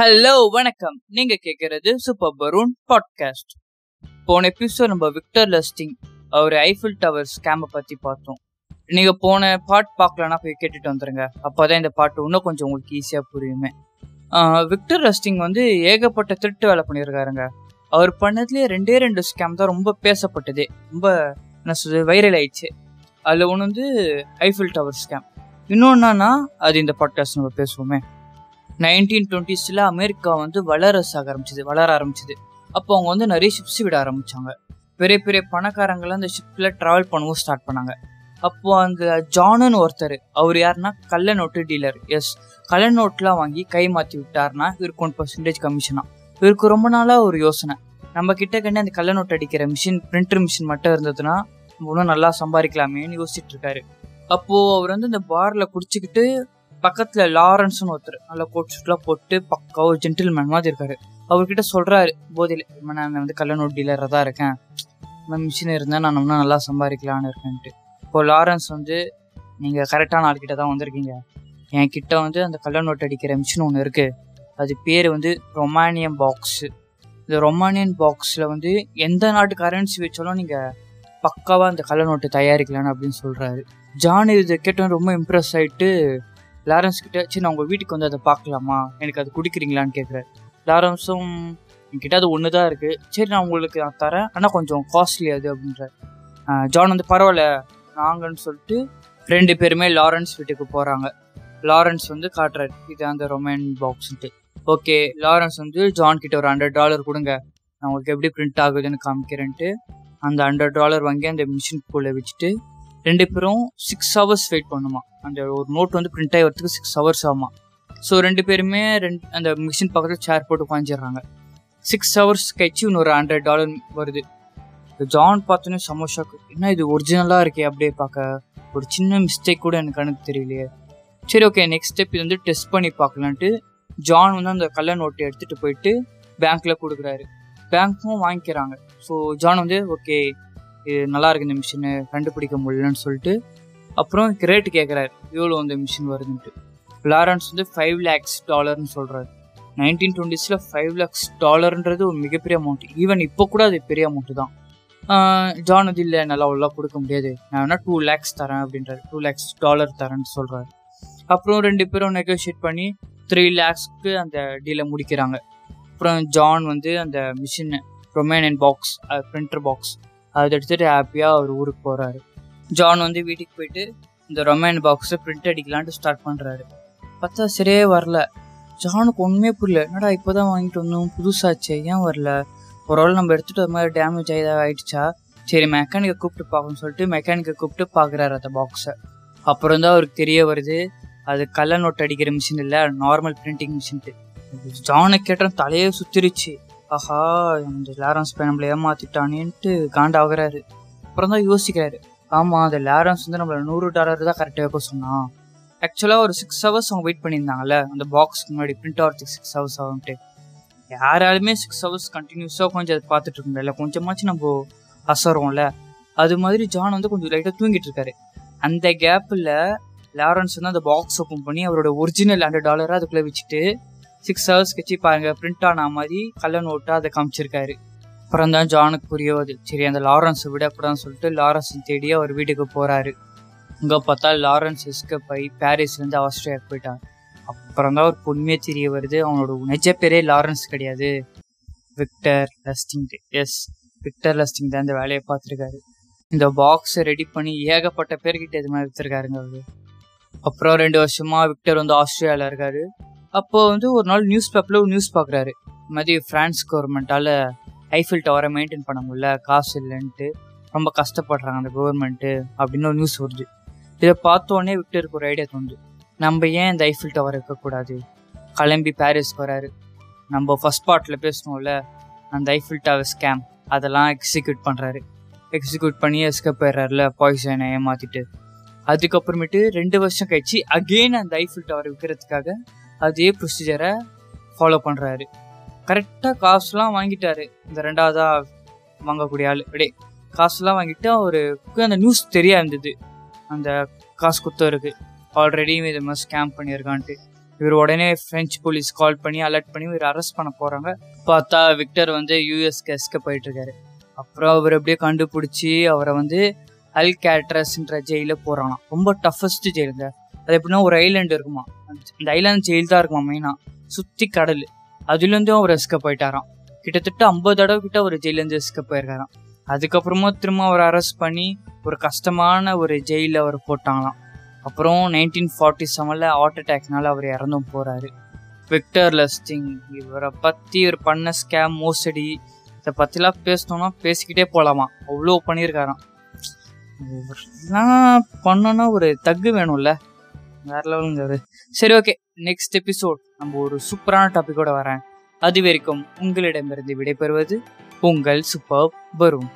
Hello வணக்கம். நீங்க கேக்குறது சூப்பர் பரூன் பாட்காஸ்ட் போன எபிசோட் நம்ம விக்டர் லஸ்டிங் அவர் ஐஃபில் டவர் ஸ்கேமை பத்தி பார்த்தோம். நீங்க போன பாட் பார்க்கலன்னா போய் கேட்டுட்டு வந்துருங்க. அப்போதான் இந்த பாட்டு இன்னும் கொஞ்சம் உங்களுக்கு ஈஸியா புரியுமே. விக்டர் லஸ்டிங் வந்து ஏகப்பட்ட திருட்டு வேலை பண்ணியிருக்காருங்க அவர் பண்ணதுலேயே ரெண்டே ரெண்டு ஸ்கேம் தான் ரொம்ப பேசப்பட்டதே. ரொம்ப என்ன சொல்றது வைரல் ஆயிடுச்சு. அதில் ஒன்று வந்து ஐஃபில் டவர் ஸ்கேம் இன்னொன்னா அது இந்த பாட்காஸ்ட் நம்ம பேசுவோமே. நைன்டீன் டுவெண்ட்டிஸில் அமெரிக்கா வந்து வளரஸ் ஆக ஆரம்பிச்சது வளர ஆரம்பிச்சது. அப்போ அவங்க வந்து நிறைய ஷிப்ஸ் விட ஆரம்பித்தாங்க பெரிய பெரிய பணக்காரங்களாம் அந்த ஷிப்பில் ட்ராவல் பண்ணவும் ஸ்டார்ட் பண்ணாங்க. அப்போ அந்த ஜானுன்னு ஒருத்தர் அவர் யாருன்னா கள்ள நோட்டு டீலர் எஸ் கள்ள நோட்லாம் வாங்கி கை மாற்றி விட்டாருன்னா இவருக்கு ஒன் பர்சன்டேஜ் கமிஷனா இவருக்கு ரொம்ப நாளாக ஒரு யோசனை. நம்ம கிட்ட கண்டு அந்த கள்ள நோட்டு அடிக்கிற மிஷின் பிரிண்டர் மிஷின் மட்டும் இருந்ததுன்னா இன்னும் நல்லா சம்பாதிக்கலாமேன்னு யோசிச்சுட்டு இருக்காரு. அப்போது அவர் வந்து இந்த பார்ல குடிச்சுக்கிட்டு பக்கத்துல லாரன்ஸ்னு ஒருத்தர். நல்ல கோட் ஷூட்லாம் போட்டு பக்கா ஒரு ஜென்டில்மேன் மாதிரி இருக்காரு. அவர்கிட்ட சொல்றாரு போதையில் நான் வந்து கள்ள நோட் டீலராக தான் இருக்கேன். இந்த மிஷின் இருந்தால் நான் இன்னும் நல்லா சம்பாதிக்கலான்னு இருக்கேன்ட்டு. இப்போ லாரன்ஸ் வந்து நீங்க கரெக்டான ஆள்கிட்ட தான் வந்திருக்கீங்க. என் கிட்ட வந்து அந்த கள்ள நோட் அடிக்கிற மிஷின் ஒன்று இருக்கு. அது பேர் வந்து ரொமானியம் பாக்ஸ் இந்த ரொமானியன் பாக்ஸில் வந்து எந்த நாட்டு கரன்சி வச்சாலும் நீங்கள் பக்காவாக அந்த கள்ள நோட்டு தயாரிக்கலான்னு அப்படின்னு சொல்கிறாரு ஜான் இதை கேட்டோம் ரொம்ப இம்ப்ரெஸ் ஆகிட்டு லாரன்ஸ் கிட்ட சரி நான் உங்கள் வீட்டுக்கு வந்து அதை பார்க்கலாமா? எனக்கு அது குடிக்கிறீங்களான்னு கேட்குறாரு லாரன்ஸும் என்கிட்ட அது ஒன்று தான் இருக்குது சரி நான் உங்களுக்கு நான் தரேன். ஆனால் கொஞ்சம் காஸ்ட்லி அது அப்படின்றார். ஜான் வந்து பரவாயில்ல. நாங்கன்னு சொல்லிட்டு ரெண்டு பேருமே லாரன்ஸ் வீட்டுக்கு போகிறாங்க லாரன்ஸ் வந்து காட்டுறாரு. இது அந்த ரொமேன் பாக்ஸ்ன்ட்டு ஓகே லாரன்ஸ் வந்து ஜான் கிட்ட ஒரு ஹண்ட்ரட் டாலர் கொடுங்க. நான் உங்களுக்கு எப்படி பிரிண்ட் ஆகுதுன்னு காமிக்கிறேன்ட்டு. அந்த ஹண்ட்ரட் டாலர் வாங்கி அந்த மிஷின்குள்ளே வச்சுட்டு ரெண்டு பேரும் சிக்ஸ் ஹவர்ஸ் வெயிட் பண்ணுமா. அந்த ஒரு நோட் வந்து பிரிண்ட் ஆகிறதுக்கு சிக்ஸ் ஹவர்ஸ் ஆகுமா. ஸோ ரெண்டு பேருமே ரெண்டு அந்த மிஷின் பக்கத்தில் சேர் போட்டு உட்காந்துடுறாங்க சிக்ஸ் ஹவர்ஸ் கழிச்சு இன்னொரு ஹண்ட்ரட் டாலர் வருது. இந்த ஜான் பார்த்தோன்னே செம்ம என்ன இது ஒரிஜினலாக இருக்கே அப்படியே பார்க்க. ஒரு சின்ன மிஸ்டேக் கூட எனக்கு கணக்கு தெரியலையே. சரி ஓகே நெக்ஸ்ட் ஸ்டெப் இது வந்து டெஸ்ட் பண்ணி பார்க்கலான்ட்டு ஜான் வந்து அந்த கள்ள நோட்டை எடுத்துகிட்டு போயிட்டு பேங்க்கில் கொடுக்குறாரு. பேங்க்கும் வாங்கிக்கிறாங்க. ஸோ ஜான் வந்து ஓகே இது நல்லா இருக்கு இந்த மிஷினு கண்டுபிடிக்க முடியலன்னு சொல்லிட்டு அப்புறம் ரேட்டு கேட்குறாரு எவ்வளோ அந்த மிஷின் வருதுன்ட்டு. லாரன்ஸ் வந்து ஃபைவ் லேக்ஸ் டாலர்னு சொல்கிறாரு நைன்டீன் டுவெண்ட்டிஸில் ஃபைவ் லேக்ஸ் டாலர்ன்றது ஒரு மிகப்பெரிய அமௌண்ட் ஈவன் இப்போ கூட அது பெரிய அமௌண்ட்டு தான். ஜான் வந்து இல்லை நல்லா அவ்வளோ கொடுக்க முடியாது. நான் வேணால் டூ லேக்ஸ் தரேன் அப்படின்றாரு. டூ லேக்ஸ் டாலர் தரேன்னு சொல்கிறாரு அப்புறம் ரெண்டு பேரும் நெகோஷியேட் பண்ணி த்ரீ லேக்ஸ்க்கு அந்த டீலை முடிக்கிறாங்க. அப்புறம் ஜான் வந்து அந்த machine Romanian box printer box அதை எடுத்துட்டு ஹாப்பியாக அவர் ஊருக்கு போகிறாரு ஜான் வந்து வீட்டுக்கு போயிட்டு இந்த ரொமேன் பாக்ஸை பிரிண்ட் அடிக்கலான்ட்டு ஸ்டார்ட் பண்ணுறாரு பார்த்தா சரியே வரல. ஜானுக்கு ஒன்றுமே புரியல. என்னடா இப்போ தான் வாங்கிட்டு வந்தோம் புதுசாச்சே ஏன் வரல? ஒரு வேளை நம்ம எடுத்துகிட்டு வர மாதிரி டேமேஜ் ஆகி ஆயிடுச்சா? சரி மெக்கானிக்கை கூப்பிட்டு பார்க்கணும்னு சொல்லிட்டு மெக்கானிக்கை கூப்பிட்டு பார்க்குறாரு அந்த பாக்ஸை அப்புறம் தான் அவருக்கு தெரிய வருது அது கள்ள நோட் அடிக்கிற மிஷின் இல்லை நார்மல் பிரிண்டிங் மிஷின்ட்டு ஜானை கேட்டால் தலையே சுத்திருச்சு. ஆஹா இந்த லாரன்ஸ் இப்போ நம்மளை ஏமாத்திட்டானேன்ட்டு காண்டாகிறாரு. அப்புறம் தான் யோசிக்கிறாரு. ஆமாம் அந்த லாரன்ஸ் வந்து நம்மளை நூறு டாலர் தான் கரெக்டாக வைக்க சொன்னான்? ஆக்சுவலாக ஒரு சிக்ஸ் ஹவர்ஸ் அவங்க வெயிட் பண்ணியிருந்தாங்கல்ல அந்த பாக்ஸ்க்கு முன்னாடி பிரிண்ட் ஆகிறதுக்கு சிக்ஸ் ஹவர்ஸ் ஆகும்ட்டு. யாராலுமே சிக்ஸ் ஹவர்ஸ் கண்டினியூஸாக கொஞ்சம் அதை பார்த்துட்டு இருக்கோம்ல கொஞ்சமாச்சும் நம்ம அசருவோம்ல. அது மாதிரி ஜான் வந்து கொஞ்சம் லைட்டாக தூங்கிட்டு இருக்காரு. அந்த கேப்பில் லாரன்ஸ் வந்து அந்த பாக்ஸ் ஓப்பன் பண்ணி அவரோட ஒரிஜினல் ஹண்ட்ரட் டாலரை அதுக்குள்ளே வச்சுட்டு சிக்ஸ் ஹவர்ஸ் கழிச்சு பாருங்க பிரிண்ட் ஆன மாதிரி கள்ள நோட்டா அதை காமிச்சிருக்காரு. அப்புறம் தான் ஜானுக்கு புரிய வருது. சரி அந்த லாரன்ஸை விட அப்படிதான் சொல்லிட்டு லாரன்ஸ் தேடி அவர் வீட்டுக்கு போறாரு. இங்க பார்த்தா லாரன்ஸ் எஸ்கப் ஆகி பாரிஸ்லேருந்து ஆஸ்திரேலியாவுக்கு போயிட்டான் அப்புறம் தான் ஒரு பொண்மையே தெரிய வருது. அவனோட நிஜ பேரே லாரன்ஸ் கிடையாது. Victor Lustig S Victor Lustig தான் இந்த வேலையை பார்த்துருக்காரு. இந்த பாக்ஸை ரெடி பண்ணி ஏகப்பட்ட பேர்கிட்ட இது மாதிரி எடுத்திருக்காருங்க அவரு. அப்புறம் ரெண்டு வருஷமா விக்டர் வந்து ஆஸ்திரேலியாவில் இருக்காரு. அப்போ வந்து ஒரு நாள் நியூஸ் பேப்பரில் ஒரு நியூஸ் பார்க்குறாரு. இந்த மாதிரி ஃப்ரான்ஸ் கவர்மெண்ட்டால் ஐஃபில் டவரை மெயின்டைன் பண்ண முடியல காசு இல்லைன்ட்டு ரொம்ப கஷ்டப்படுறாங்க அந்த கவர்மெண்ட்டு அப்படின்னு ஒரு நியூஸ் வருது. இதை பார்த்தோன்னே விக்டருக்கு ஒரு ஐடியா தோணுது. நம்ம ஏன் இந்த ஐஃபில் டவர் இருக்கக்கூடாது? கிளம்பி பாரிஸ்க்கு வராரு நம்ம ஃபர்ஸ்ட் பார்ட்டில் பேசணும்ல அந்த ஐஃபில் டவர் ஸ்கேம் அதெல்லாம் எக்ஸிக்யூட் பண்ணுறாரு எக்ஸிக்யூட் பண்ணி எஸ்கேப் போயிடுறாருல பாய்சனை ஏமாத்திட்டு. அதுக்கப்புறமேட்டு ரெண்டு வருஷம் கழிச்சு அகெயின் அந்த ஐஃபில் டவர் விற்கிறதுக்காக அதே ப்ரொசீஜரை ஃபாலோ பண்ணுறாரு கரெக்டாக காசுலாம் வாங்கிட்டாரு. இந்த ரெண்டாவதா வாங்கக்கூடிய ஆள். அப்படியே காசுலாம் வாங்கிட்டு அவருக்கு அந்த நியூஸ் தெரியா இருந்தது அந்த காசு குத்தவருக்கு ஆல்ரெடி இது மாதிரி ஸ்கேம் பண்ணியிருக்கான்ட்டு. இவர் உடனே ஃப்ரெஞ்சு போலீஸ் கால் பண்ணி அலர்ட் பண்ணி இவர் அரெஸ்ட் பண்ண போறாங்க. பார்த்தா விக்டர் வந்து யூஎஸ்க்கு எஸ்கேப் போயிட்டு இருக்காரு அப்புறம் அவர் அப்படியே கண்டுபிடிச்சி அவரை வந்து அல் கேட்ரஸ்ன்ற ஜெயில போறாங்களாம். ரொம்ப டஃபஸ்ட் ஜெயிலுங்க அது எப்படின்னா ஒரு ஐலாண்டு இருக்குமா. இந்த ஐலாண்ட் ஜெயில் தான் இருக்குமா மெயினாக சுற்றி கடல். அதுலேருந்தும் அவர் எஸ்கேப் போயிட்டாராம் கிட்டத்தட்ட ஐம்பது தடவை கிட்ட அவர் ஜெயிலேருந்து எஸ்கேப் போயிருக்காராம் அதுக்கப்புறமா திரும்ப அவர் அரெஸ்ட் பண்ணி ஒரு கஷ்டமான ஒரு ஜெயிலில் அவர் போட்டாங்களாம். அப்புறம் நைன்டீன் ஃபார்ட்டி செவனில் ஹார்ட் அட்டாக்னால அவர் இறந்தும் போகிறாரு விக்டர் லஸ்டிங் இவரை பற்றி இவர் பண்ண ஸ்கேம் மோசடி இதை பற்றிலாம் பேசணும்னா பேசிக்கிட்டே போகலாமா அவ்வளோ பண்ணியிருக்காராம். இவரெல்லாம் பண்ணோன்னா ஒரு தக்கு வேணும்ல. வேற லெவலுங்க சரி ஓகே நெக்ஸ்ட் எபிசோட் நம்ம ஒரு சூப்பரான டாபிக்கோட வரேன். அது வரைக்கும் உங்களிடமிருந்து விடைபெறுவது உங்கள் சூப்பர் வரும்